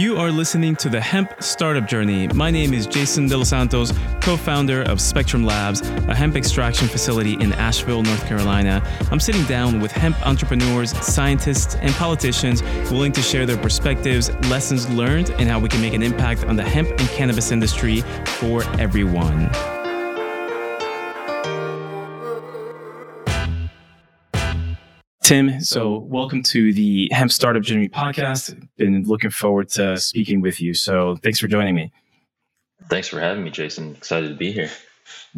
You are listening to the Hemp Startup Journey. My name is Jason De Los Santos, co founder of Spectrum Labs, a hemp extraction facility in Asheville, North Carolina. I'm sitting down with hemp entrepreneurs, scientists, and politicians willing to share their perspectives, lessons learned, and how we can make an impact on the hemp and cannabis industry for everyone. Tim, so welcome to the Hemp Startup Journey podcast. Been looking forward to speaking with you. So thanks for joining me. Thanks for having me, Jason. Excited to be here.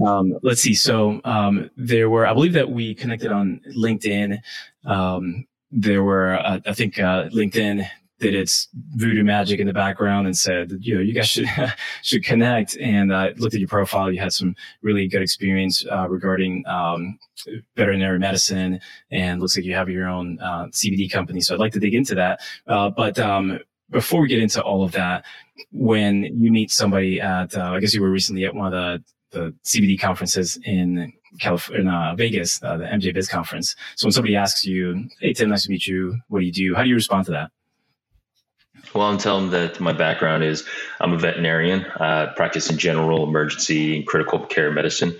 Um, let's see. So um, there were, I believe that we connected on LinkedIn. Um, there were, uh, I think, uh, LinkedIn did its voodoo magic in the background and said, you know, you guys should should connect. And I uh, looked at your profile. You had some really good experience uh, regarding um, veterinary medicine, and looks like you have your own uh, CBD company. So I'd like to dig into that. Uh, but um, before we get into all of that, when you meet somebody at, uh, I guess you were recently at one of the the CBD conferences in California, uh, Vegas, the MJ Biz conference. So when somebody asks you, "Hey Tim, nice to meet you. What do you do?" How do you respond to that? Well, I'm telling them that my background is I'm a veterinarian, uh, practice in general, emergency, and critical care medicine.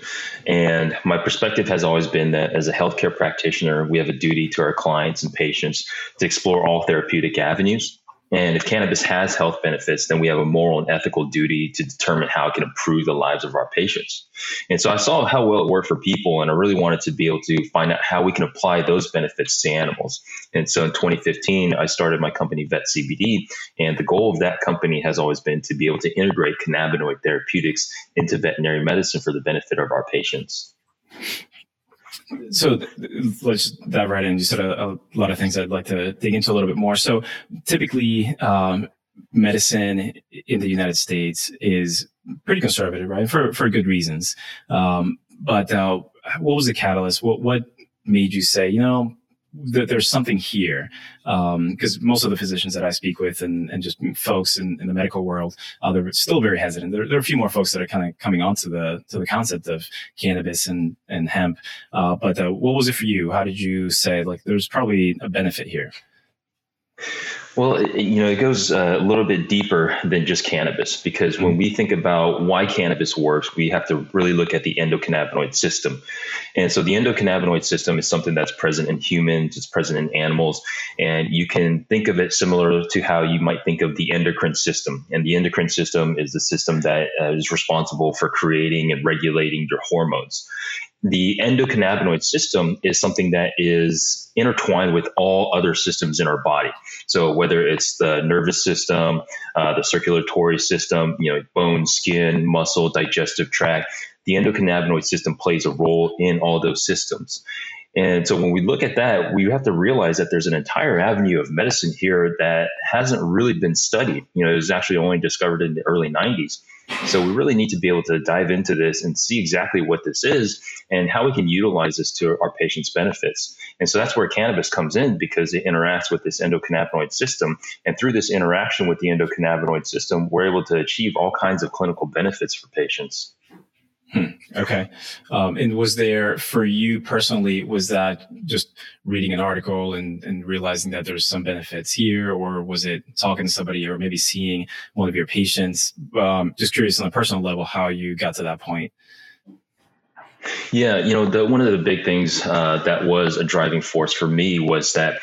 And my perspective has always been that as a healthcare practitioner, we have a duty to our clients and patients to explore all therapeutic avenues and if cannabis has health benefits, then we have a moral and ethical duty to determine how it can improve the lives of our patients. And so I saw how well it worked for people, and I really wanted to be able to find out how we can apply those benefits to animals. And so in 2015, I started my company, Vet CBD, and the goal of that company has always been to be able to integrate cannabinoid therapeutics into veterinary medicine for the benefit of our patients so let's dive right in. You said a, a, lot of things I'd like to dig into a little bit more. So typically, um, medicine in the United States is pretty conservative, right? For for good reasons. Um, but uh, what was the catalyst? What what made you say, you know, that there's something here because um, most of the physicians that I speak with and, and just folks in, in the medical world, uh, they're still very hesitant. There, there, are a few more folks that are kind of coming onto the to the concept of cannabis and and hemp. Uh, but uh, what was it for you? How did you say like there's probably a benefit here? Well, you know, it goes uh, a little bit deeper than just cannabis because when we think about why cannabis works, we have to really look at the endocannabinoid system. And so the endocannabinoid system is something that's present in humans, it's present in animals, and you can think of it similar to how you might think of the endocrine system. And the endocrine system is the system that uh, is responsible for creating and regulating your hormones the endocannabinoid system is something that is intertwined with all other systems in our body. So whether it's the nervous system, uh, the circulatory system, you know, bone, skin, muscle, digestive tract, the endocannabinoid system plays a role in all those systems. And so when we look at that, we have to realize that there's an entire avenue of medicine here that hasn't really been studied. You know, it was actually only discovered in the early 90s. So we really need to be able to dive into this and see exactly what this is and how we can utilize this to our patients' benefits. And so that's where cannabis comes in because it interacts with this endocannabinoid system. And through this interaction with the endocannabinoid system, we're able to achieve all kinds of clinical benefits for patients. Hmm. Okay. Um, and was there for you personally, was that just reading an article and, and realizing that there's some benefits here, or was it talking to somebody or maybe seeing one of your patients? Um, just curious on a personal level, how you got to that point. Yeah, you know, the, one of the big things uh, that was a driving force for me was that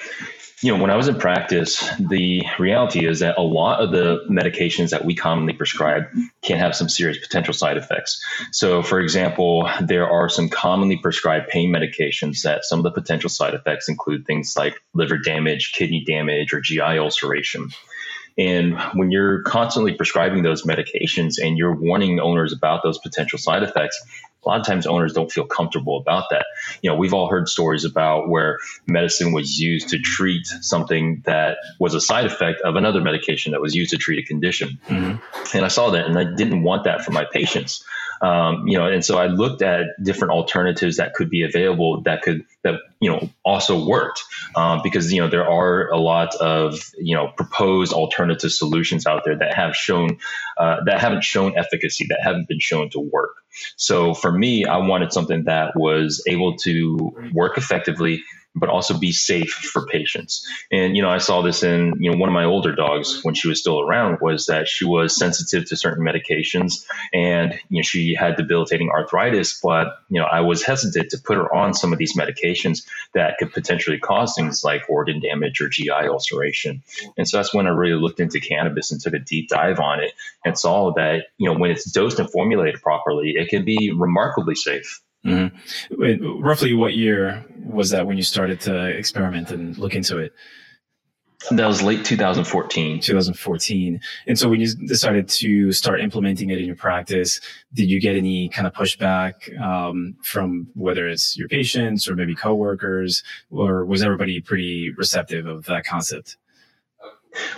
you know, when I was in practice, the reality is that a lot of the medications that we commonly prescribe can have some serious potential side effects. So, for example, there are some commonly prescribed pain medications that some of the potential side effects include things like liver damage, kidney damage, or GI ulceration. And when you're constantly prescribing those medications and you're warning owners about those potential side effects, a lot of times owners don't feel comfortable about that. You know, we've all heard stories about where medicine was used to treat something that was a side effect of another medication that was used to treat a condition. Mm-hmm. And I saw that and I didn't want that for my patients. Um, you know, and so I looked at different alternatives that could be available that could that you know also worked um, because you know there are a lot of you know proposed alternative solutions out there that have shown uh, that haven't shown efficacy that haven't been shown to work. So for me, I wanted something that was able to work effectively but also be safe for patients. And you know, I saw this in you know one of my older dogs when she was still around was that she was sensitive to certain medications, and you know she had debilitating arthritis. But you know, I was hesitant to put her on some of these medications that could potentially cause things like organ damage or GI ulceration. And so that's when I really looked into cannabis and took a deep dive on it and saw that you know when it's dosed and formulated properly, it can be remarkably safe. Mm-hmm. Roughly what year was that when you started to experiment and look into it? That was late 2014. 2014. And so when you decided to start implementing it in your practice, did you get any kind of pushback um, from whether it's your patients or maybe coworkers, or was everybody pretty receptive of that concept?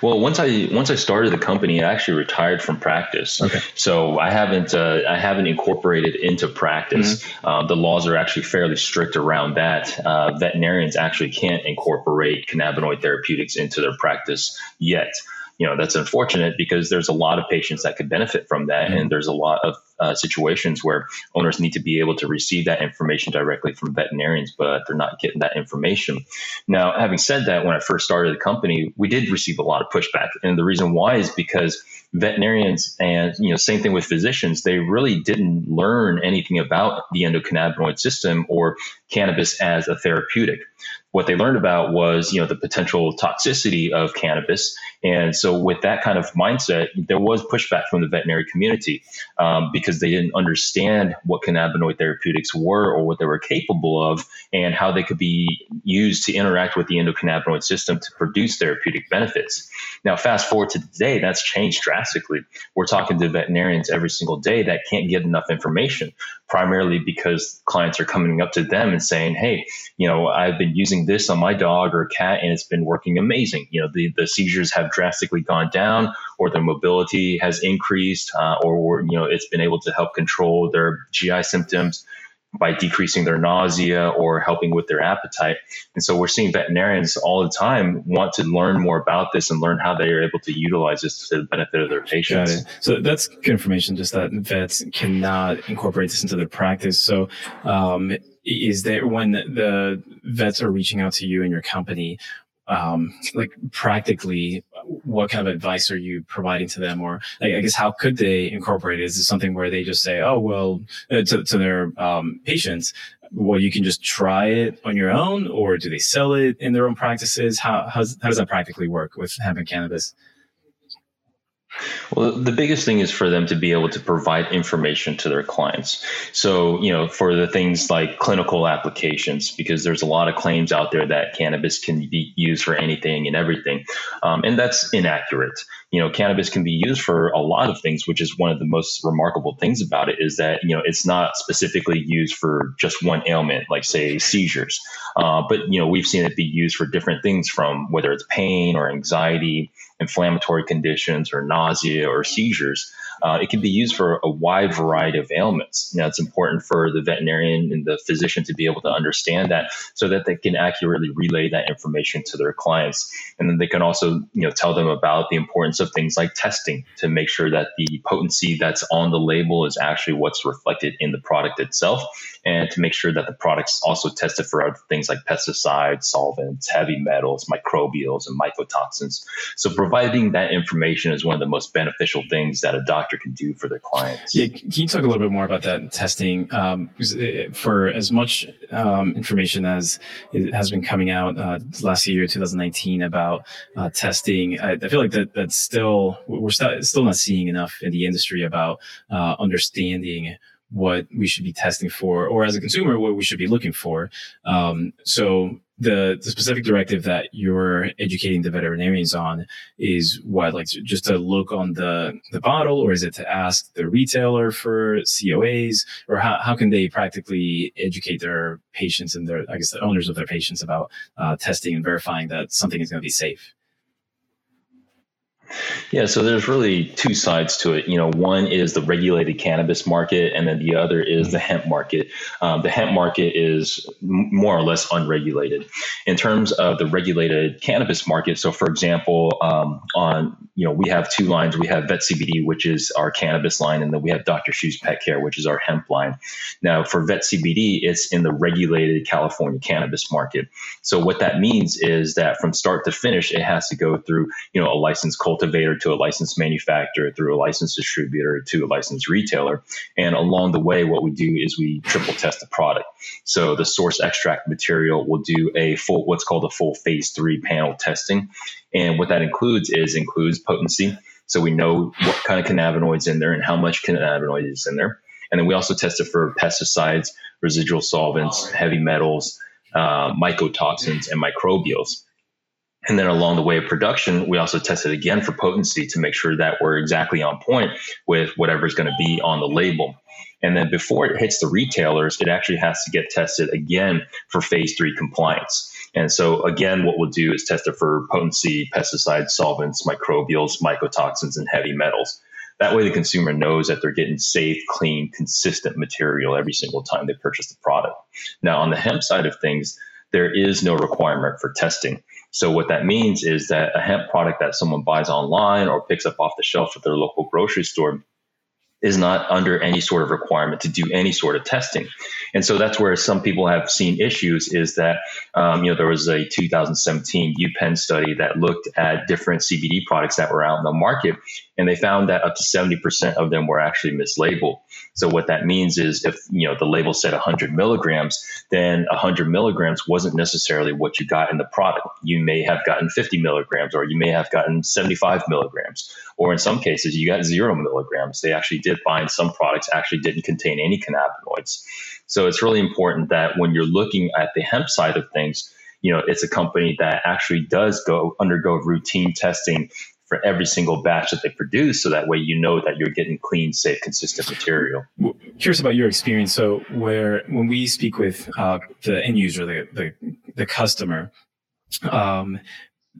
Well, once I once I started the company, I actually retired from practice. Okay. So I haven't uh, I haven't incorporated into practice. Mm-hmm. Uh, the laws are actually fairly strict around that. Uh, veterinarians actually can't incorporate cannabinoid therapeutics into their practice yet you know that's unfortunate because there's a lot of patients that could benefit from that. Mm-hmm. and there's a lot of uh, situations where owners need to be able to receive that information directly from veterinarians but they're not getting that information. Now having said that when i first started the company we did receive a lot of pushback. And the reason why is because veterinarians and you know same thing with physicians they really didn't learn anything about the endocannabinoid system or cannabis as a therapeutic. What they learned about was you know the potential toxicity of cannabis and so with that kind of mindset there was pushback from the veterinary community um, because they didn't understand what cannabinoid therapeutics were or what they were capable of and how they could be used to interact with the endocannabinoid system to produce therapeutic benefits now fast forward to today that's changed drastically we're talking to veterinarians every single day that can't get enough information primarily because clients are coming up to them and saying hey you know i've been using this on my dog or cat and it's been working amazing. You know, the, the seizures have drastically gone down or their mobility has increased uh, or, you know, it's been able to help control their GI symptoms by decreasing their nausea or helping with their appetite. And so we're seeing veterinarians all the time want to learn more about this and learn how they are able to utilize this to the benefit of their patients. So that's good information, just that vets cannot incorporate this into their practice. So um, is there when the vets are reaching out to you and your company um, like practically what kind of advice are you providing to them? Or like, i guess how could they incorporate it? Is it something where they just say oh well uh, to, to their um, patients well you can just try it on your own or do they sell it in their own practices? How, how does that practically work with having cannabis well, the biggest thing is for them to be able to provide information to their clients. So, you know, for the things like clinical applications, because there's a lot of claims out there that cannabis can be used for anything and everything. Um, and that's inaccurate. You know, cannabis can be used for a lot of things, which is one of the most remarkable things about it is that, you know, it's not specifically used for just one ailment, like, say, seizures. Uh, but, you know, we've seen it be used for different things from whether it's pain or anxiety inflammatory conditions or nausea or seizures. Uh, it can be used for a wide variety of ailments. Now, it's important for the veterinarian and the physician to be able to understand that so that they can accurately relay that information to their clients. And then they can also, you know, tell them about the importance of things like testing to make sure that the potency that's on the label is actually what's reflected in the product itself and to make sure that the product's also tested for other things like pesticides, solvents, heavy metals, microbials, and mycotoxins. So providing that information is one of the most beneficial things that a doctor can do for their clients. Yeah, can you talk a little bit more about that testing? Um, for as much um, information as has been coming out uh, last year, 2019, about uh, testing, I, I, feel like that that's still we're st- still not seeing enough in the industry about uh, understanding what we should be testing for, or as a consumer, what we should be looking for. Um, so the, the specific directive that you're educating the veterinarians on is what, like just to look on the, the bottle, or is it to ask the retailer for COAs, or how, how can they practically educate their patients and their, I guess, the owners of their patients about uh, testing and verifying that something is going to be safe? Yeah, so there's really two sides to it. You know, one is the regulated cannabis market, and then the other is the hemp market. Um, the hemp market is more or less unregulated. In terms of the regulated cannabis market, so for example, um, on you know we have two lines. We have Vet CBD, which is our cannabis line, and then we have Dr. Shu's Pet Care, which is our hemp line. Now, for Vet CBD, it's in the regulated California cannabis market. So what that means is that from start to finish, it has to go through you know a licensed cultivator to a licensed manufacturer through a licensed distributor to a licensed retailer. And along the way, what we do is we triple test the product. So the source extract material will do a full, what's called a full phase three panel testing. And what that includes is includes potency. So we know what kind of cannabinoids in there and how much cannabinoid is in there. And then we also test it for pesticides, residual solvents, heavy metals, uh, mycotoxins, and microbials. And then along the way of production, we also tested again for potency to make sure that we're exactly on point with whatever's going to be on the label. And then before it hits the retailers, it actually has to get tested again for phase three compliance. And so again, what we'll do is test it for potency, pesticides, solvents, microbials, mycotoxins, and heavy metals. That way the consumer knows that they're getting safe, clean, consistent material every single time they purchase the product. Now on the hemp side of things, there is no requirement for testing. So what that means is that a hemp product that someone buys online or picks up off the shelf at their local grocery store is not under any sort of requirement to do any sort of testing. And so that's where some people have seen issues is that, um, you know, there was a 2017 UPenn study that looked at different CBD products that were out in the market, and they found that up to 70% of them were actually mislabeled. So what that means is if, you know, the label said 100 milligrams, then 100 milligrams wasn't necessarily what you got in the product. You may have gotten 50 milligrams, or you may have gotten 75 milligrams, or in some cases, you got zero milligrams. They actually did find some products actually didn't contain any cannabinoids. So it's really important that when you're looking at the hemp side of things, you know, it's a company that actually does go undergo routine testing for every single batch that they produce so that way you know that you're getting clean safe consistent material curious about your experience so where when we speak with uh, the end user the, the, the customer um,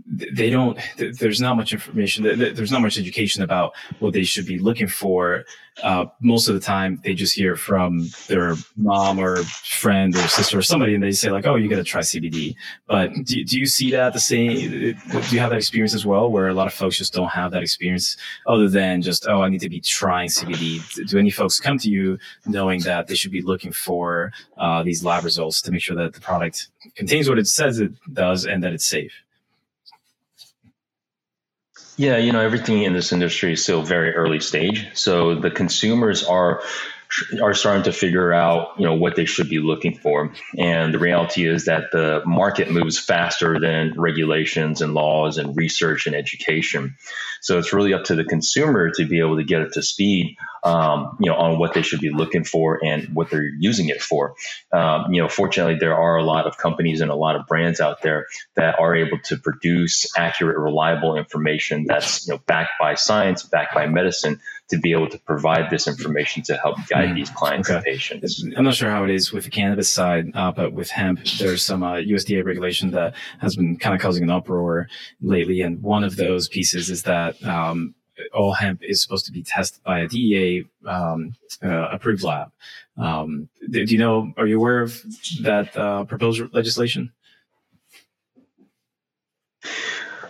they don't there's not much information there's not much education about what they should be looking for. Uh, most of the time they just hear from their mom or friend or sister or somebody and they say like oh you got to try cbd but do, do you see that the same do you have that experience as well where a lot of folks just don't have that experience other than just oh i need to be trying cbd do any folks come to you knowing that they should be looking for uh, these lab results to make sure that the product contains what it says it does and that it's safe yeah, you know, everything in this industry is still very early stage. So the consumers are are starting to figure out, you know, what they should be looking for. And the reality is that the market moves faster than regulations and laws and research and education. So it's really up to the consumer to be able to get up to speed, um, you know, on what they should be looking for and what they're using it for. Um, you know, fortunately, there are a lot of companies and a lot of brands out there that are able to produce accurate, reliable information that's you know backed by science, backed by medicine, to be able to provide this information to help guide mm, these clients okay. and patients. I'm not sure how it is with the cannabis side, uh, but with hemp, there's some uh, USDA regulation that has been kind of causing an uproar lately, and one of those pieces is that um, all hemp is supposed to be tested by a DEA um, uh, approved lab. Um, do you know? Are you aware of that uh, proposed legislation?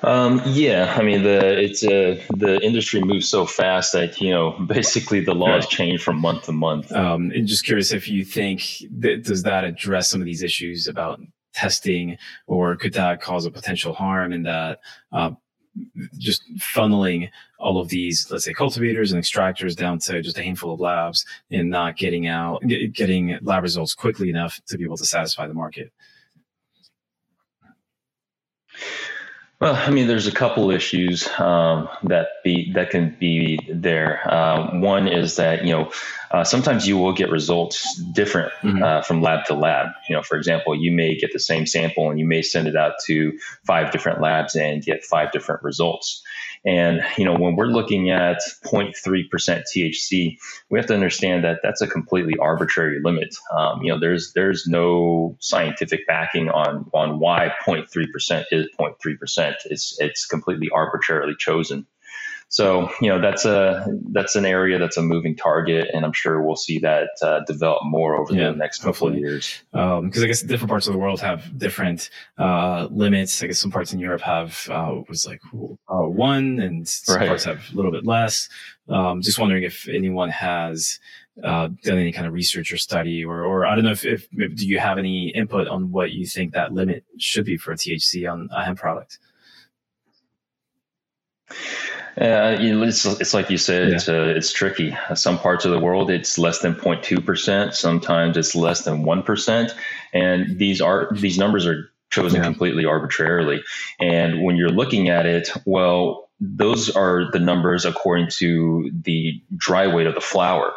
Um, yeah, I mean the it's uh, the industry moves so fast that you know basically the laws change from month to month. Um, and just curious if you think that does that address some of these issues about testing, or could that cause a potential harm in that uh, just funneling all of these, let's say, cultivators and extractors down to just a handful of labs and not getting out, getting lab results quickly enough to be able to satisfy the market? Well, I mean, there's a couple issues um, that be that can be there. Uh, one is that you know uh, sometimes you will get results different mm-hmm. uh, from lab to lab. You know, for example, you may get the same sample and you may send it out to five different labs and get five different results. And, you know, when we're looking at 0.3% THC, we have to understand that that's a completely arbitrary limit. Um, you know, there's, there's no scientific backing on, on why 0.3% is 0.3%. It's, it's completely arbitrarily chosen. So you know that's a that's an area that's a moving target, and I'm sure we'll see that uh, develop more over yeah, the next couple hopefully. of years. Because um, I guess different parts of the world have different uh, limits. I guess some parts in Europe have uh, was like uh, one, and some right. parts have a little bit less. Um, just wondering if anyone has uh, done any kind of research or study, or, or I don't know if, if, if, do you have any input on what you think that limit should be for THC on a hemp product? Uh, you know, it's, it's like you said, yeah. it's, uh, it's tricky. Some parts of the world, it's less than 0.2%. Sometimes it's less than 1%. And these are, these numbers are chosen yeah. completely arbitrarily. And when you're looking at it, well, those are the numbers according to the dry weight of the flower.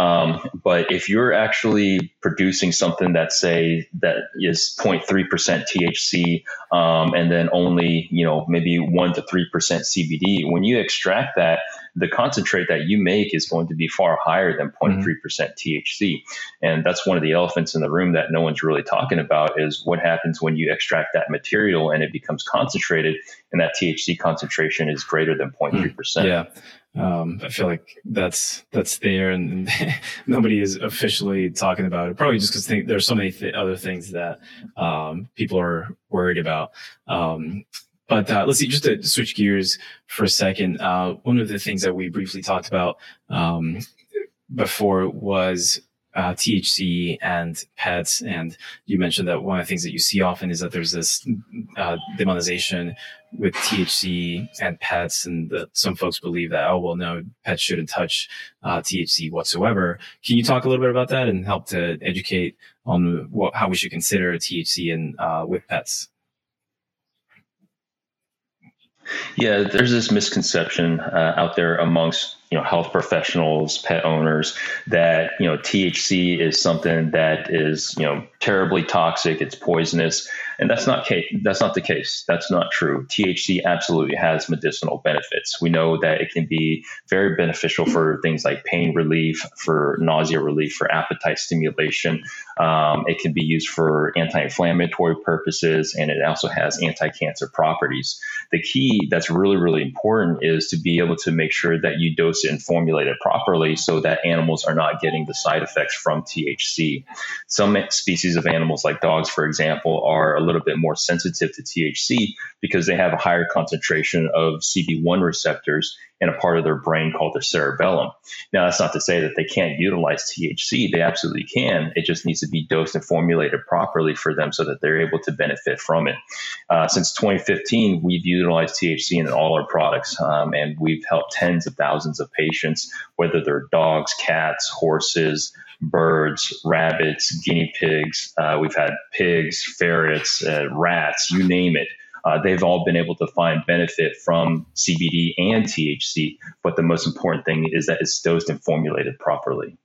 Um, but if you're actually producing something that say that is 0.3% THC um, and then only you know maybe one to three percent CBD, when you extract that, the concentrate that you make is going to be far higher than 0.3% mm-hmm. THC, and that's one of the elephants in the room that no one's really talking about is what happens when you extract that material and it becomes concentrated, and that THC concentration is greater than 0.3 percent. Yeah. Um, I feel like that's that's there, and, nobody is officially talking about it. Probably just because there's so many th- other things that um, people are worried about. Um, but uh, let's see, just to switch gears for a second. Uh, one of the things that we briefly talked about um, before was uh, THC and pets. And you mentioned that one of the things that you see often is that there's this uh, demonization with THC and pets, and that some folks believe that oh well, no, pets shouldn't touch uh, THC whatsoever. Can you talk a little bit about that and help to educate on what, how we should consider THC and uh, with pets? Yeah, there's this misconception uh, out there amongst you know health professionals, pet owners that you know THC is something that is you know terribly toxic, it's poisonous, and that's not case, that's not the case. That's not true. THC absolutely has medicinal benefits. We know that it can be very beneficial for things like pain relief, for nausea relief, for appetite stimulation. Um, it can be used for anti-inflammatory purposes, and it also has anti-cancer properties. The key that's really really important is to be able to make sure that you dose it and formulate it properly so that animals are not getting the side effects from THC. Some species of animals, like dogs, for example, are a little bit more sensitive to THC because they have a higher concentration of CB1 receptors in a part of their brain called the cerebellum. Now, that's not to say that they can't utilize THC. They absolutely can. It just needs to be dosed and formulated properly for them so that they're able to benefit from it. Uh, since 2015, we've utilized THC in all our products, um, and we've helped tens of thousands of patients, whether they're dogs, cats, horses, birds, rabbits, guinea pigs. Uh, we've had pigs, ferrets, uh, rats, you name it uh, they've all been able to find benefit from CBD and THC. But the most important thing is that it's dosed and formulated properly.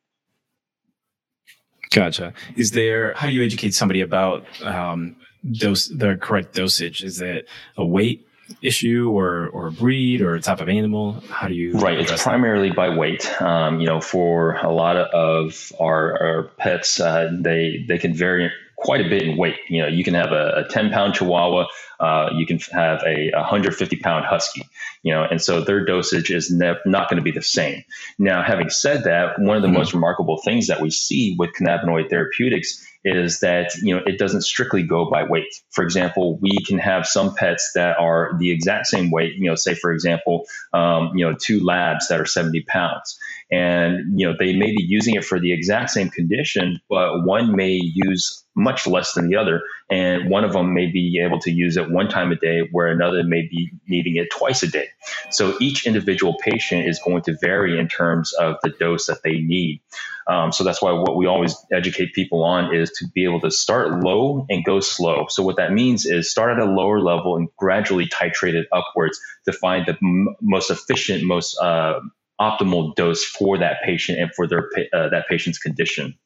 Gotcha. Is there, how do you educate somebody about um, dose, the correct dosage? Is it a weight issue or or a breed or a type of animal? How do you right? It's primarily by weight. Um, you know, for a lot of our, our pets, uh, they they can vary quite a bit in weight. You know, you can have a, a 10 pound Chihuahua, uh, you can have a 150 pound Husky, you know, and so their dosage is ne- not going to be the same. Now, having said that, one of the mm-hmm. most remarkable things that we see with cannabinoid therapeutics is that you know it doesn't strictly go by weight. For example, we can have some pets that are the exact same weight. You know, say for example, um, you know, two labs that are 70 pounds, and you know they may be using it for the exact same condition, but one may use much less than the other, and one of them may be able to use it one time a day, where another may be needing it twice a day. So each individual patient is going to vary in terms of the dose that they need. Um, so that's why what we always educate people on is to be able to start low and go slow. So what that means is start at a lower level and gradually titrate it upwards to find the m- most efficient, most uh, optimal dose for that patient and for their uh, that patient's condition.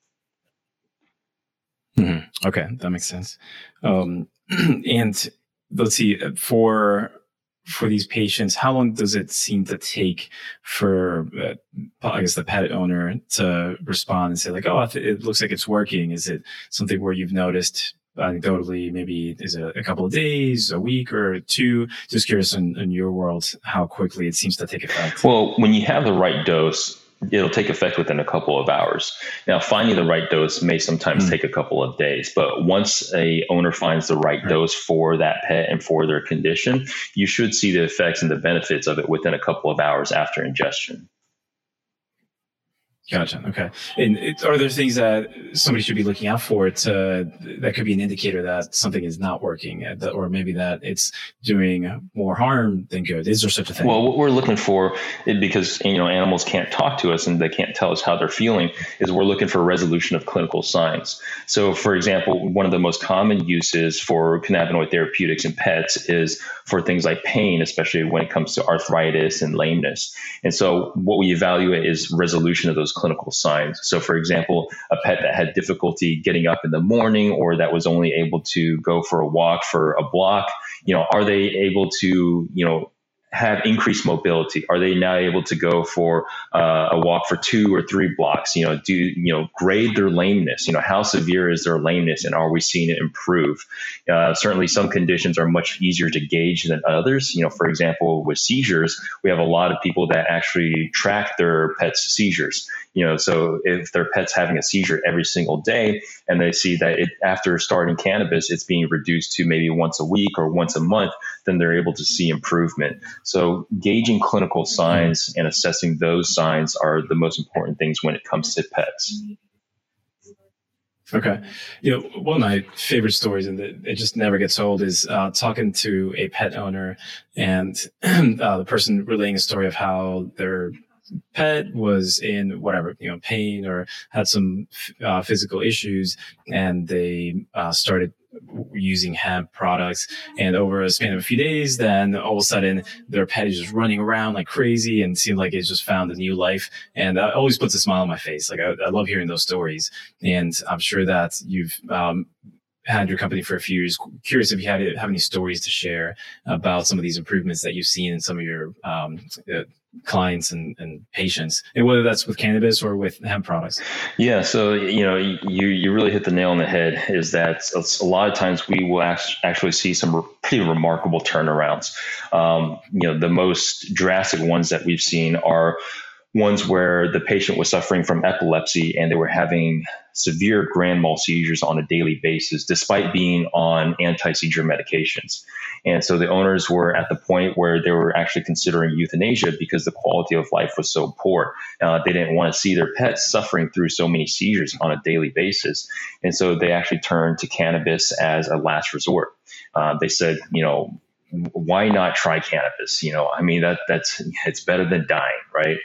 Mm-hmm. Okay, that makes sense. Um, and let's see for for these patients, how long does it seem to take for, uh, I guess, the pet owner to respond and say like, "Oh, it looks like it's working"? Is it something where you've noticed anecdotally, maybe is it a couple of days, a week, or two? Just curious in, in your world how quickly it seems to take effect. Well, when you have the right dose, it'll take effect within a couple of hours. Now, finding the right dose may sometimes mm. take a couple of days, but once a owner finds the right, right, dose for that pet and for their condition, you should see the effects and the benefits of it within a couple of hours after ingestion. Gotcha. Okay. And it, are there things that somebody should be looking out for to that could be an indicator that something is not working, uh, or maybe that it's doing more harm than good? Is there such a thing? Well, what we're looking for, because you know animals can't talk to us and they can't tell us how they're feeling, is we're looking for resolution of clinical signs. So, for example, one of the most common uses for cannabinoid therapeutics in pets is for things like pain, especially when it comes to arthritis and lameness. And so, what we evaluate is resolution of those clinical signs. So, for example, a pet that had difficulty getting up in the morning or that was only able to go for a walk for a block, you know, are they able to, you know, have increased mobility? Are they now able to go for uh, a walk for two or three blocks? You know, do you know grade their lameness? You know, how severe is their lameness, and are we seeing it improve? Uh, certainly, some conditions are much easier to gauge than others. You know, for example, with seizures, we have a lot of people that actually track their pets' seizures. You know, so if their pet's having a seizure every single day, and they see that it, after starting cannabis, it's being reduced to maybe once a week or once a month, then they're able to see improvement. So gauging clinical signs and assessing those signs are the most important things when it comes to pets. Okay. You know, one of my favorite stories, and it just never gets old, is uh, talking to a pet owner and uh, the person relaying a story of how their pet was in whatever you know pain or had some uh, physical issues and they uh, started using hemp products. And over a span of a few days then all of a sudden their pet is just running around like crazy and seemed like it's just found a new life. And that always puts a smile on my face. Like i, I love hearing those stories. And i'm sure that you've um, had your company for a few years. Curious if you had have any stories to share about some of these improvements that you've seen in some of your um, uh, clients and, and patients, and whether that's with cannabis or with hemp products. Yeah, so you know, you you really hit the nail on the head. Is that a lot of times we will actually see some pretty remarkable turnarounds. Um, you know, the most drastic ones that we've seen are ones where the patient was suffering from epilepsy and they were having severe grand mal seizures on a daily basis, despite being on anti seizure medications. And so the owners were at the point where they were actually considering euthanasia because the quality of life was so poor. Uh, they didn't want to see their pets suffering through so many seizures on a daily basis. And so they actually turned to cannabis as a last resort. Uh, they said, you know, why not try cannabis? You know, I mean that that's it's better than dying, right?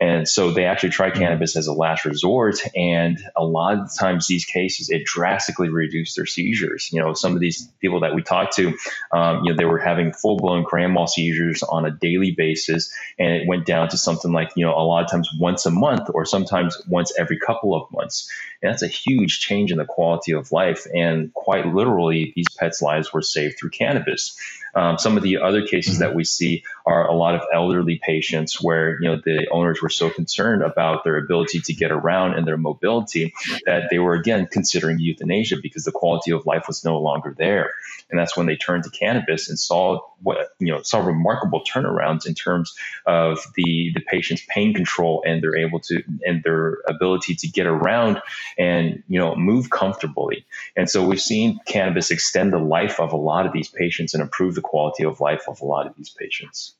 And so they actually try cannabis as a last resort, and a lot of times these cases it drastically reduced their seizures. You know, some of these people that we talked to, um, you know, they were having full blown grand mal seizures on a daily basis, and it went down to something like you know a lot of times once a month or sometimes once every couple of months. And that's a huge change in the quality of life, and quite literally, these pets' lives were saved through cannabis. Um, some of the other cases mm-hmm. that we see are a lot of elderly patients where you know the owners were so concerned about their ability to get around and their mobility that they were again considering euthanasia because the quality of life was no longer there. And that's when they turned to cannabis and saw what you know saw remarkable turnarounds in terms of the the patient's pain control and they're able to and their ability to get around and you know move comfortably. And so we've seen cannabis extend the life of a lot of these patients and improve the quality of life of a lot of these patients.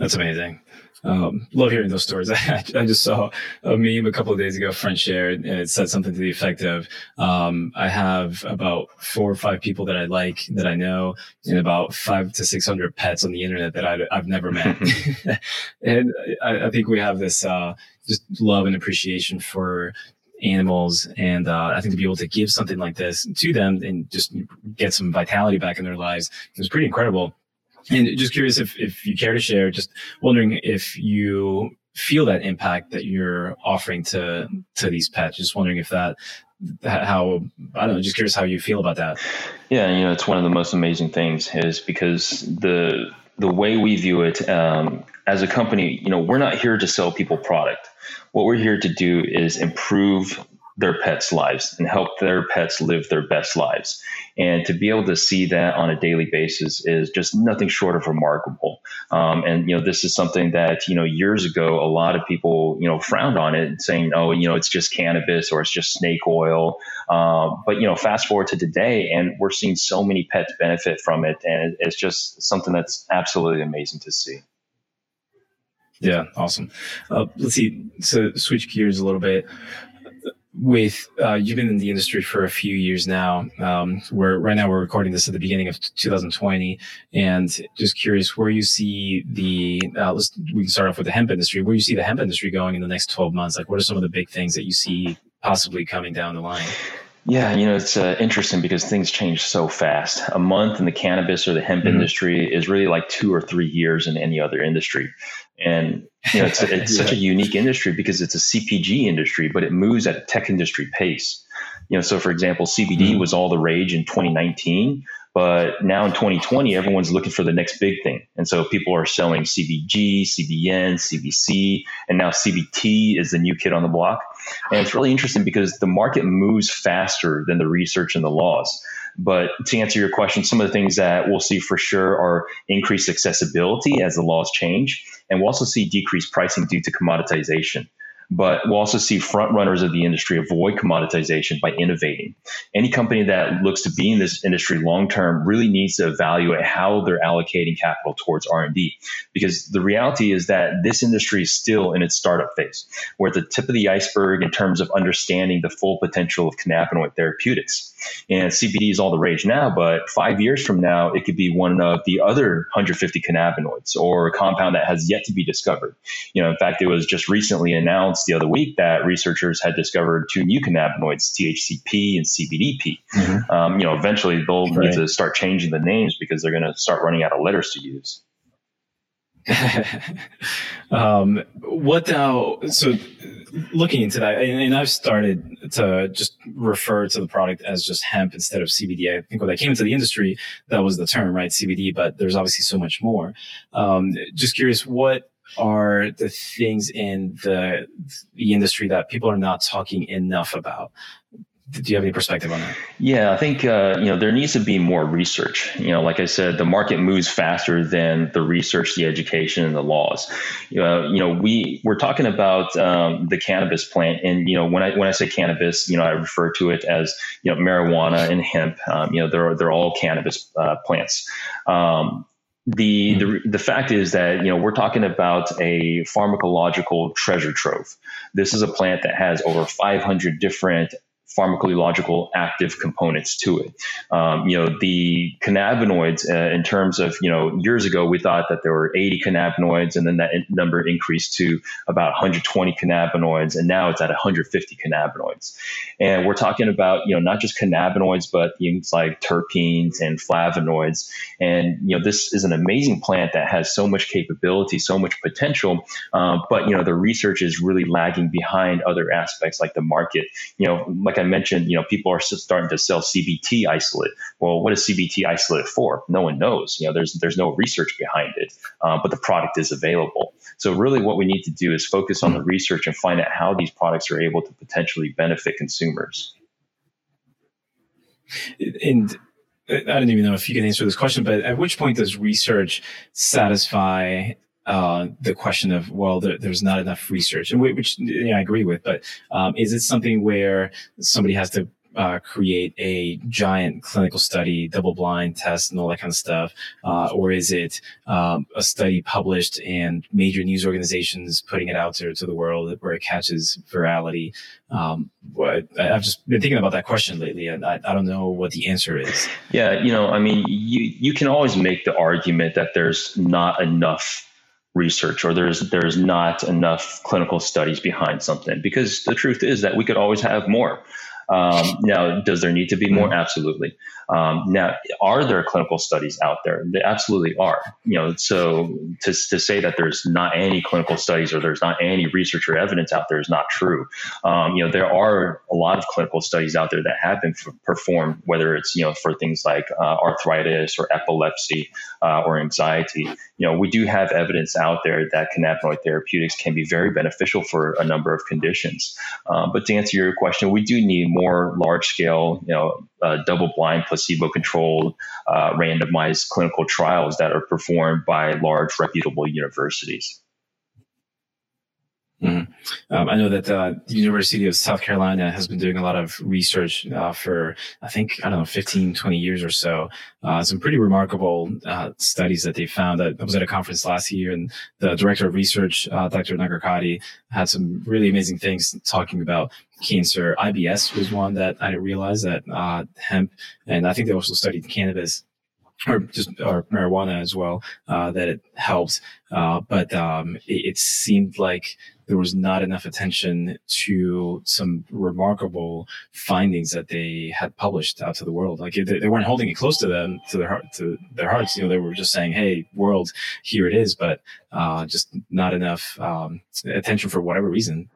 That's amazing. Um, love hearing those stories. I, I, just saw a meme a couple of days ago, a friend shared, and it said something to the effect of, um, I have about four or five people that I like, that I know, and about five to 600 pets on the internet that I, have never met. and I, I, think we have this, uh, just love and appreciation for animals. And, uh, I think to be able to give something like this to them and just get some vitality back in their lives is pretty incredible. And just curious if, if you care to share, just wondering if you feel that impact that you're offering to, to these pets. Just wondering if that, how, I don't know, just curious how you feel about that. Yeah. You know, it's one of the most amazing things is because the, the way we view it, um, as a company, you know, we're not here to sell people product. What we're here to do is improve their pets' lives and help their pets live their best lives. And to be able to see that on a daily basis is just nothing short of remarkable. Um, and you know, this is something that you know years ago a lot of people you know frowned on it, saying, "Oh, you know, it's just cannabis or it's just snake oil." Uh, but you know, fast forward to today, and we're seeing so many pets benefit from it, and it's just something that's absolutely amazing to see. Yeah, awesome. Uh, let's see. So switch gears a little bit with uh, you've been in the industry for a few years now. Um, we're right now we're recording this at the beginning of 2020, and just curious where you see the uh, let's we can start off with the hemp industry. Where you see the hemp industry going in the next 12 months? Like, what are some of the big things that you see possibly coming down the line? Yeah, you know, it's uh, interesting because things change so fast. A month in the cannabis or the hemp mm-hmm. industry is really like two or three years in any other industry. And you know, it's, it's yeah. such a unique industry because it's a CPG industry, but it moves at a tech industry pace. You know, so for example, CBD mm-hmm. was all the rage in 2019, but now in 2020, everyone's looking for the next big thing. And so people are selling CBG, CBN, CBC, and now CBT is the new kid on the block. And it's really interesting because the market moves faster than the research and the laws. But to answer your question, some of the things that we'll see for sure are increased accessibility as the laws change. And we'll also see decreased pricing due to commoditization. But we'll also see front runners of the industry avoid commoditization by innovating. Any company that looks to be in this industry long term really needs to evaluate how they're allocating capital towards R&D because the reality is that this industry is still in its startup phase. We're at the tip of the iceberg in terms of understanding the full potential of cannabinoid therapeutics. And CBD is all the rage now, but 5 years from now it could be one of the other 150 cannabinoids or a compound that has yet to be discovered. You know, in fact it was just recently announced announced the other week that researchers had discovered two new cannabinoids, THCP and CBDP. Mm-hmm. Um, you know, eventually they'll right. need to start changing the names because they're going to start running out of letters to use. um, what now? So, looking into that, and, and, I've started to just refer to the product as just hemp instead of CBD. I think when I came into the industry, that was the term, right? CBD, but there's obviously so much more. Um, just curious, what are the things in the the industry that people are not talking enough about? Do you have any perspective on that? Yeah, I think uh, you know there needs to be more research. You know, like I said, the market moves faster than the research, the education, and the laws. Uh, you know, we we're talking about um, the cannabis plant, and you know, when I when I say cannabis, you know, I refer to it as you know marijuana and hemp. Um, you know, they're they're all cannabis uh, plants. Um, the, the the fact is that you know we're talking about a pharmacological treasure trove. This is a plant that has over 500 different pharmacological active components to it. Um, you know, the cannabinoids, uh, in terms of, you know, years ago, we thought that there were 80 cannabinoids and then that number increased to about 120 cannabinoids. And now it's at 150 cannabinoids. And we're talking about, you know, not just cannabinoids, but things like terpenes and flavonoids. And, you know, this is an amazing plant that has so much capability, so much potential. Um, but, you know, the research is really lagging behind other aspects like the market. You know, like I mentioned, you know, people are starting to sell CBT isolate. Well, what is CBT isolate for? No one knows. You know, there's there's no research behind it, uh, but the product is available. So really, what we need to do is focus on the research and find out how these products are able to potentially benefit consumers. And I don't even know if you can answer this question, but at which point does research satisfy uh, the question of well, there, there's not enough research, and which you know, I agree with. But um, is it something where somebody has to uh, create a giant clinical study, double blind test, and all that kind of stuff? Uh, or is it um, a study published and major news organizations putting it out there to the world where it catches virality? Um, I've just been thinking about that question lately, and I, I don't know what the answer is. Yeah, you know, I mean, you, you can always make the argument that there's not enough research or there's there's not enough clinical studies behind something because the truth is that we could always have more Um, now, does there need to be more? Mm-hmm. Absolutely. Um, now, are there clinical studies out there? They absolutely are. You know, so to, to say that there's not any clinical studies or there's not any research or evidence out there is not true. Um, you know, there are a lot of clinical studies out there that have been f- performed, whether it's you know for things like uh, arthritis or epilepsy uh, or anxiety. You know, we do have evidence out there that cannabinoid therapeutics can be very beneficial for a number of conditions. Um, but to answer your question, we do need more large scale, you know, uh, double blind, placebo controlled, uh, randomized clinical trials that are performed by large reputable universities. Mm-hmm. Um, I know that uh, the University of South Carolina has been doing a lot of research uh, for, I think, I don't know, 15, 20 years or so. Uh, some pretty remarkable uh, studies that they found. I was at a conference last year, and the director of research, uh, Dr. Nagarkatti, had some really amazing things talking about cancer. IBS was one that I didn't realize that uh, hemp, and I think they also studied cannabis or just or marijuana as well uh, that it helped uh, but um, it, it, seemed like there was not enough attention to some remarkable findings that they had published out to the world. Like they, they, weren't holding it close to them, to their heart, to their hearts. You know, they were just saying, "Hey, world, here it is," but uh, just not enough um, attention for whatever reason.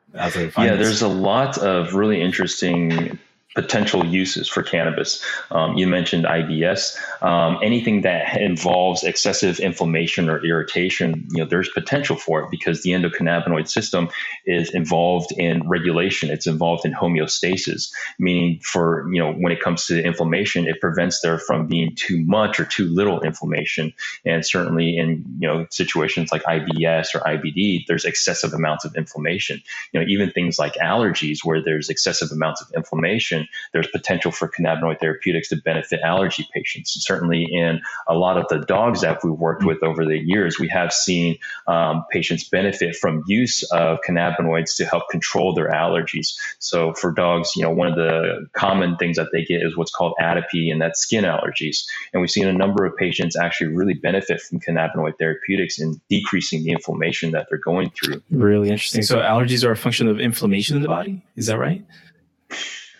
Yeah, there's a lot of really interesting potential uses for cannabis. Um, you mentioned IBS. Um, anything that involves excessive inflammation or irritation, you know, there's potential for it because the endocannabinoid system is involved in regulation. It's involved in homeostasis, meaning for you know when it comes to inflammation, it prevents there from being too much or too little inflammation. And certainly in you know situations like IBS or IBD, there's excessive amounts of inflammation. You know, even things like allergies where there's excessive amounts of inflammation there's potential for cannabinoid therapeutics to benefit allergy patients. Certainly, in a lot of the dogs that we've worked with over the years, we have seen um, patients benefit from use of cannabinoids to help control their allergies. So, for dogs, you know, one of the common things that they get is what's called atopy, and that's skin allergies. And we've seen a number of patients actually really benefit from cannabinoid therapeutics in decreasing the inflammation that they're going through. Really interesting. So, allergies are a function of inflammation in the body. Is that right?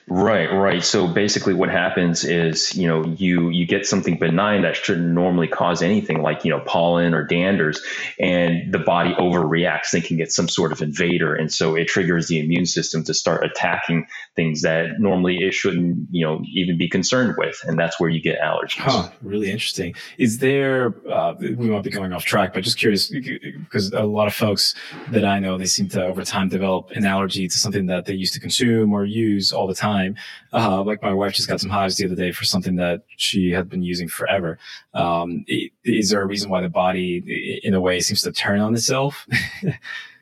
Right, right. So basically what happens is, you know, you you get something benign that shouldn't normally cause anything like, you know, pollen or danders and the body overreacts thinking it's some sort of invader and so it triggers the immune system to start attacking things that normally it shouldn't, you know, even be concerned with and that's where you get allergies. Huh, really interesting. Is there uh, we won't be going off track, but just curious because a lot of folks that I know they seem to over time develop an allergy to something that they used to consume or use all the time time. Uh, like my wife just got some hives the other day for something that she had been using forever. Um, is there a reason why the body, in a way, seems to turn on itself?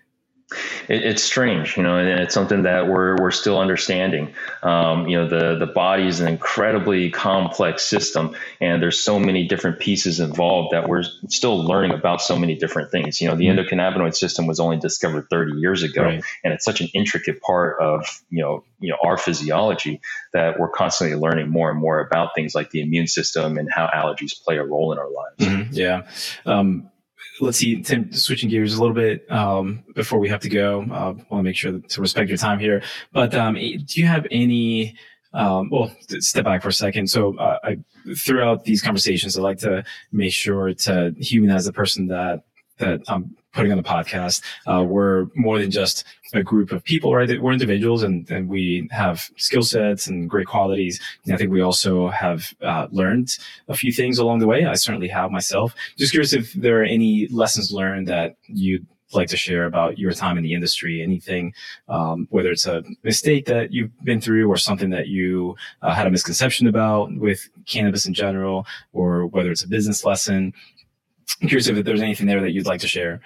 it, it's strange, you know, and it's something that we're we're still understanding. Um, you know, the the body is an incredibly complex system, and there's so many different pieces involved that we're still learning about so many different things. You know, the mm-hmm. endocannabinoid system was only discovered 30 years ago, right. and it's such an intricate part of you know you know our physiology that we're constantly learning more and more about things like the immune system and how allergies play a role in our lives. Mm-hmm. Yeah. Um, let's see, Tim, switching gears a little bit um, before we have to go. I uh, want to make sure to respect your time here. But um, do you have any? Um, well, step back for a second. So, uh, I, throughout these conversations, I like to make sure to humanize the person that that I'm putting on the podcast. Uh, we're more than just a group of people, right? We're individuals and, and we have skill sets and great qualities. And I think we also have uh, learned a few things along the way. I certainly have myself. Just curious if there are any lessons learned that you'd like to share about your time in the industry, anything, um, whether it's a mistake that you've been through or something that you uh, had a misconception about with cannabis in general, or whether it's a business lesson. I'm curious if there's anything there that you'd like to share.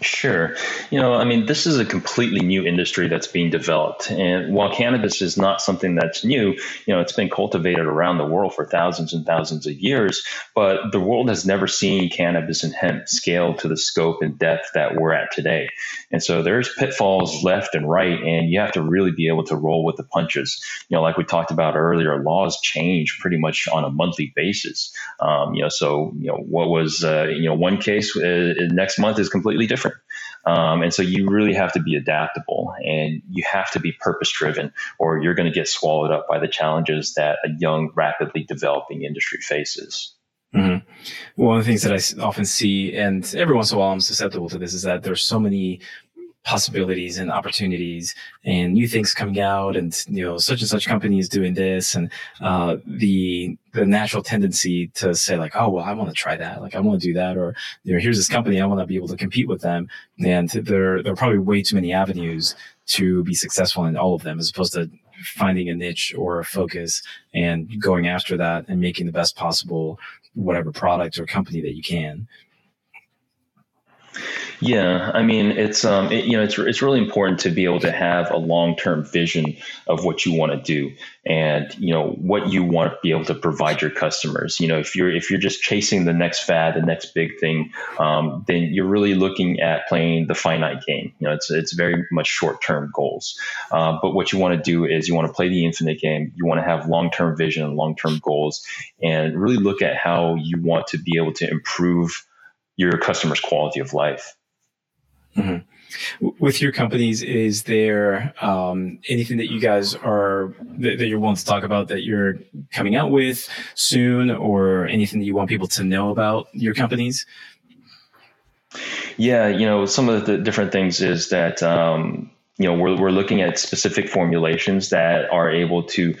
Sure. You know, I mean, this is a completely new industry that's being developed. And while cannabis is not something that's new, you know, it's been cultivated around the world for thousands and thousands of years, but the world has never seen cannabis and hemp scale to the scope and depth that we're at today. And so there's pitfalls left and right, and you have to really be able to roll with the punches. You know, like we talked about earlier, laws change pretty much on a monthly basis. Um, you know, so, you know, what was, uh, you know, one case uh, next month is completely different. Um, and so you really have to be adaptable and you have to be purpose driven, or you're going to get swallowed up by the challenges that a young, rapidly developing industry faces. Mm-hmm. One of the things that I often see, and every once in a while I'm susceptible to this, is that there's so many possibilities and opportunities and new things coming out and you know such and such company is doing this and uh, the the natural tendency to say like oh well i want to try that. Like i want to do that or you know here's this company i want to be able to compete with them. And there there are probably way too many avenues to be successful in all of them as opposed to finding a niche or a focus and going after that and making the best possible whatever product or company that you can yeah, I mean, it's um, it, you know, it's it's really important to be able to have a long term vision of what you want to do, and you know what you want to be able to provide your customers. You know, if you're if you're just chasing the next fad, the next big thing, um, then you're really looking at playing the finite game. You know, it's it's very much short term goals. Uh, but what you want to do is you want to play the infinite game. You want to have long term vision and long term goals, and really look at how you want to be able to improve your customers' quality of life. Mm-hmm. With your companies, is there um, anything that you guys are that, that, you're willing to talk about that you're coming out with soon, or anything that you want people to know about your companies? Yeah, you know, some of the different things is that um, you know we're we're looking at specific formulations that are able to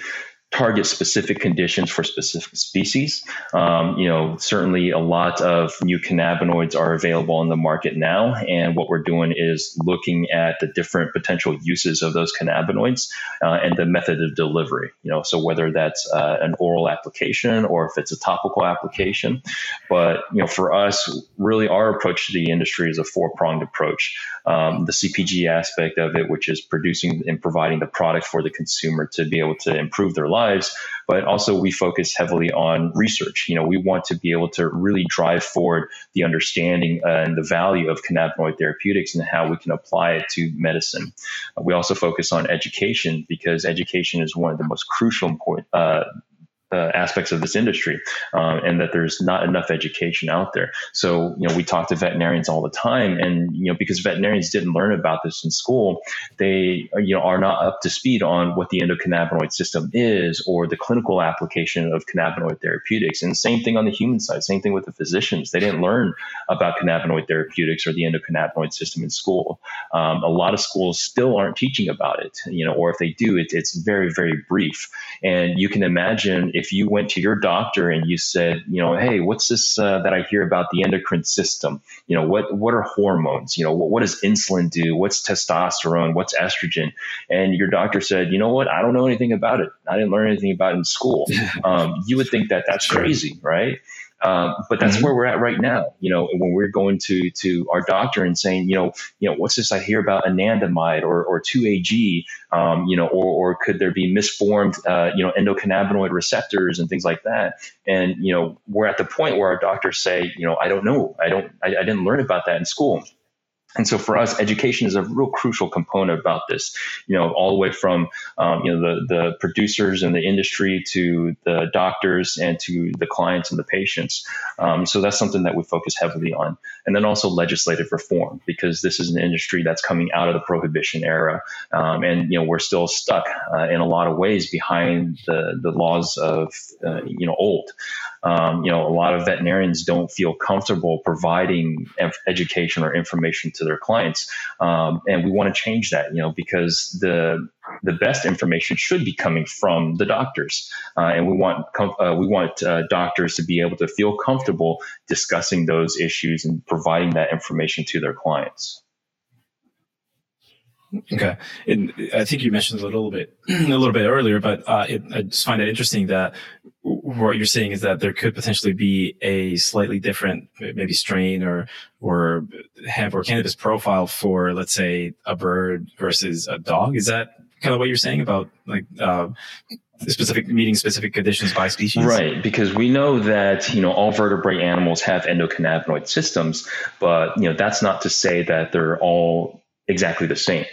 target specific conditions for specific species. Um, you know, certainly a lot of new cannabinoids are available on the market now, and what we're doing is looking at the different potential uses of those cannabinoids uh, and the method of delivery. You know, so whether that's uh, an oral application or if it's a topical application, but you know, for us, really our approach to the industry is a four pronged approach. Um, the CPG aspect of it, which is producing and providing the product for the consumer to be able to improve their lives, but also we focus heavily on research. You know, we want to be able to really drive forward the understanding and the value of cannabinoid therapeutics and how we can apply it to medicine. We also focus on education because education is one of the most crucial important, uh, aspects of this industry, um, and that there's not enough education out there. So, you know, we talk to veterinarians all the time, and you know, because veterinarians didn't learn about this in school, they you know are not up to speed on what the endocannabinoid system is or the clinical application of cannabinoid therapeutics. And same thing on the human side. Same thing with the physicians. They didn't learn about cannabinoid therapeutics or the endocannabinoid system in school. Um, a lot of schools still aren't teaching about it. You know, or if they do, it, it's very very brief. And you can imagine if you went to your doctor and you said, you know, hey, what's this uh, that I hear about the endocrine system? You know, what what are hormones? You know, what, what does insulin do? What's testosterone? What's estrogen? And your doctor said, you know what? I don't know anything about it. I didn't learn anything about it in school. Um, you would think that that's crazy, right? Um, but that's mm-hmm. where we're at right now. You know, when we're going to to our doctor and saying, you know, you know, what's this I hear about anandamide or or two AG, um, you know, or or could there be misformed, uh, you know, endocannabinoid receptors and things like that? And you know, we're at the point where our doctors say, you know, I don't know, I don't, I, I didn't learn about that in school. And so for us, education is a real crucial component about this. You know, all the way from um, you know the the producers and the industry to the doctors and to the clients and the patients. Um, so that's something that we focus heavily on. And then also legislative reform because this is an industry that's coming out of the prohibition era, um, and you know we're still stuck uh, in a lot of ways behind the the laws of uh, you know old. Um, you know, a lot of veterinarians don't feel comfortable providing education or information to their clients, um, and we want to change that. You know, because the the best information should be coming from the doctors, uh, and we want uh, we want uh, doctors to be able to feel comfortable discussing those issues and providing that information to their clients. Okay, and I think you mentioned a little bit a little bit earlier, but uh, it, I just find it interesting that what you're saying is that there could potentially be a slightly different, maybe strain or or hemp or cannabis profile for, let's say, a bird versus a dog. Is that kind of what you're saying about like uh, specific meeting specific conditions by species? Right, because we know that you know all vertebrate animals have endocannabinoid systems, but you know that's not to say that they're all exactly the same.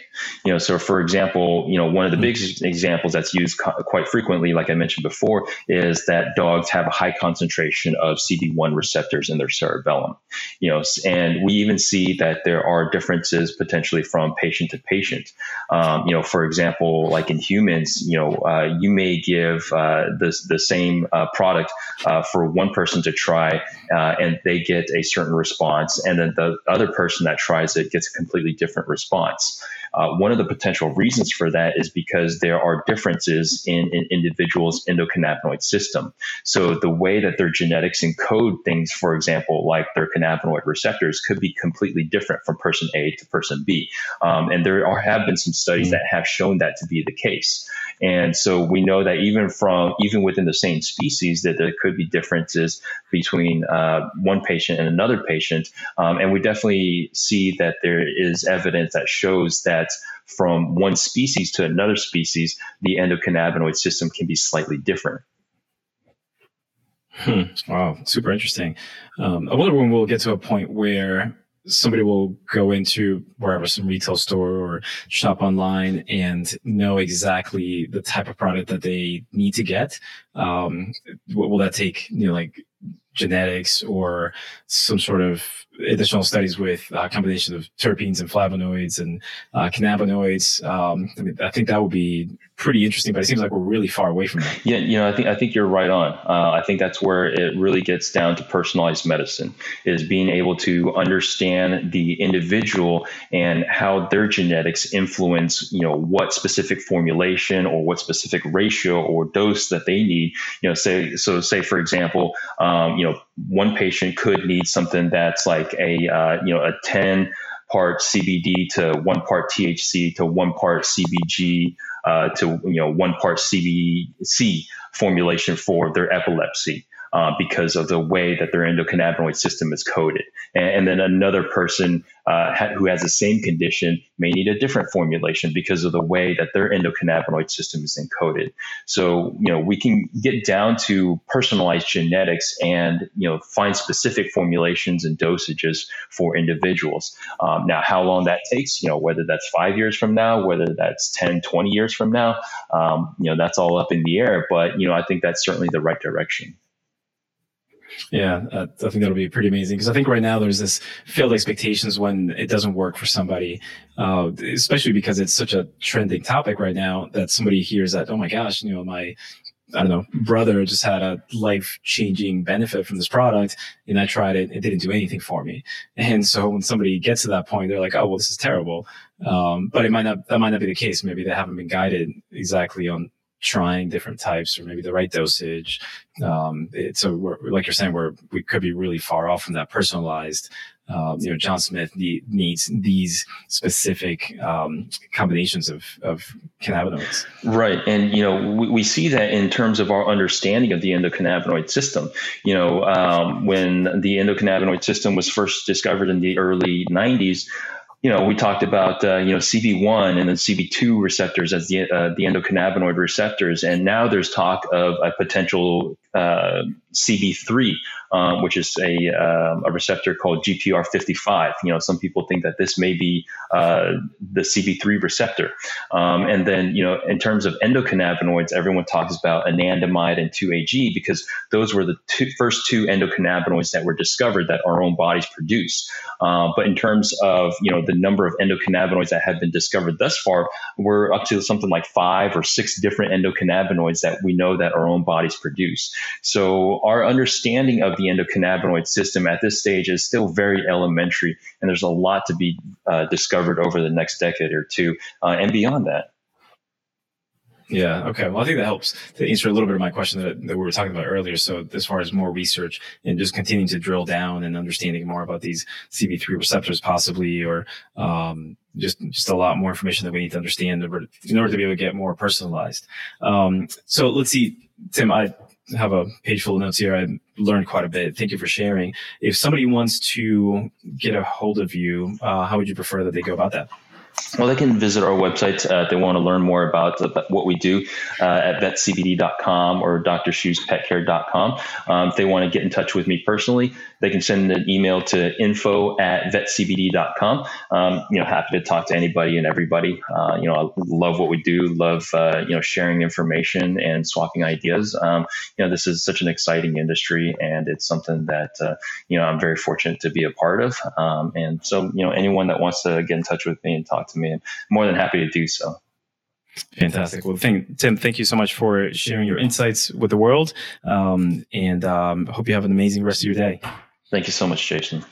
You know, so for example, you know, one of the big examples that's used co- quite frequently, like I mentioned before, is that dogs have a high concentration of CB1 receptors in their cerebellum. You know, and we even see that there are differences potentially from patient to patient. Um, you know, for example, like in humans, you know, uh, you may give uh, the the same uh, product uh, for one person to try, uh, and they get a certain response, and then the other person that tries it gets a completely different response. Uh, one of the potential reasons for that is because there are differences in an in individual's endocannabinoid system. So the way that their genetics encode things, for example, like their cannabinoid receptors, could be completely different from person A to person B. Um, and there are, have been some studies that have shown that to be the case. And so we know that even from even within the same species, that there could be differences between uh, one patient and another patient. Um, and we definitely see that there is evidence that shows that from one species to another species, the endocannabinoid system can be slightly different. Hmm. Wow, super interesting. Um, I wonder when we'll get to a point where somebody will go into wherever some retail store or shop online and know exactly the type of product that they need to get. Um, will that take, you know, like genetics or some sort of additional studies with a uh, combination of terpenes and flavonoids and uh, cannabinoids. Um, I, mean, I think that would be pretty interesting, but it seems like we're really far away from that. Yeah, you know, I think I think you're right on. Uh, I think that's where it really gets down to personalized medicine is being able to understand the individual and how their genetics influence, you know, what specific formulation or what specific ratio or dose that they need. You know, say so. Say for example, um, you know, one patient could need something that's like a uh, you know a ten part CBD to one part THC to one part CBG uh, to you know one part CBC formulation for their epilepsy uh, because of the way that their endocannabinoid system is coded. And, and then another person uh, ha- who has the same condition may need a different formulation because of the way that their endocannabinoid system is encoded. So, you know, we can get down to personalized genetics and, you know, find specific formulations and dosages for individuals. Um, now, how long that takes, you know, whether that's five years from now, whether that's 10, 20 years from now, um, you know, that's all up in the air. But, you know, I think that's certainly the right direction. Yeah, uh, I think that'll be pretty amazing because I think right now there's this failed expectations when it doesn't work for somebody, uh, especially because it's such a trending topic right now that somebody hears that, oh my gosh, you know, my, I don't know, brother just had a life changing benefit from this product and I tried it. It didn't do anything for me. And so when somebody gets to that point, they're like, oh, well, this is terrible. Um, but it might not, that might not be the case. Maybe they haven't been guided exactly on trying different types or maybe the right dosage. Um, it, so like you're saying, we're, we could be really far off from that personalized. Um, you know, John Smith need, needs these specific um, combinations of, of cannabinoids. Right. And, you know, we, we, see that in terms of our understanding of the endocannabinoid system. You know, um, when the endocannabinoid system was first discovered in the early 90s, you know, we talked about uh, you know CB1 and then CB2 receptors as the uh, the endocannabinoid receptors, and now there's talk of a potential uh, CB3 um, which is a, um, a receptor called GPR55. You know, some people think that this may be uh, the CB3 receptor. Um, and then, you know, in terms of endocannabinoids, everyone talks about anandamide and 2-AG because those were the two, first two endocannabinoids that were discovered that our own bodies produce. Uh, but in terms of, you know, the number of endocannabinoids that have been discovered thus far, we're up to something like five or six different endocannabinoids that we know that our own bodies produce. So our understanding of the endocannabinoid system at this stage is still very elementary, and there's a lot to be uh, discovered over the next decade or two uh, and beyond that. Yeah. Okay. Well, I think that helps to answer a little bit of my question that, that, we were talking about earlier. So, as far as more research and just continuing to drill down and understanding more about these CB3 receptors, possibly, or um, just just a lot more information that we need to understand in order, in order to be able to get more personalized. Um, so, let's see, Tim. I have a page full of notes here. I learned quite a bit. Thank you for sharing. If somebody wants to get a hold of you, uh, how would you prefer that they go about that? Well, they can visit our website uh, if they want to learn more about, what we do uh, at vetcbd.com or drshuspetcare.com. Um, if they want to get in touch with me personally, they can send an email to info at vetcbd.com. Um, you know, happy to talk to anybody and everybody. Uh, you know, I love what we do, love, uh, you know, sharing information and swapping ideas. Um, you know, this is such an exciting industry and it's something that, uh, you know, I'm very fortunate to be a part of. Um, and so, you know, anyone that wants to get in touch with me and talk to me, I'm more than happy to do so. Fantastic. Well, thank, Tim, thank you so much for sharing your insights with the world. Um, and um, hope you have an amazing rest of your day. Thank you so much, Jason.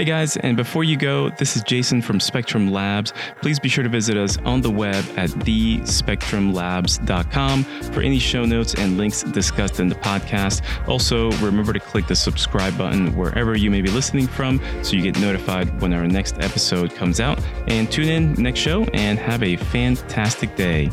Hey guys, and before you go, this is Jason from Spectrum Labs. Please be sure to visit us on the web at thespectrumlabs.com for any show notes and links discussed in the podcast. Also, remember to click the subscribe button wherever you may be listening from so you get notified when our next episode comes out. And tune in next show and have a fantastic day.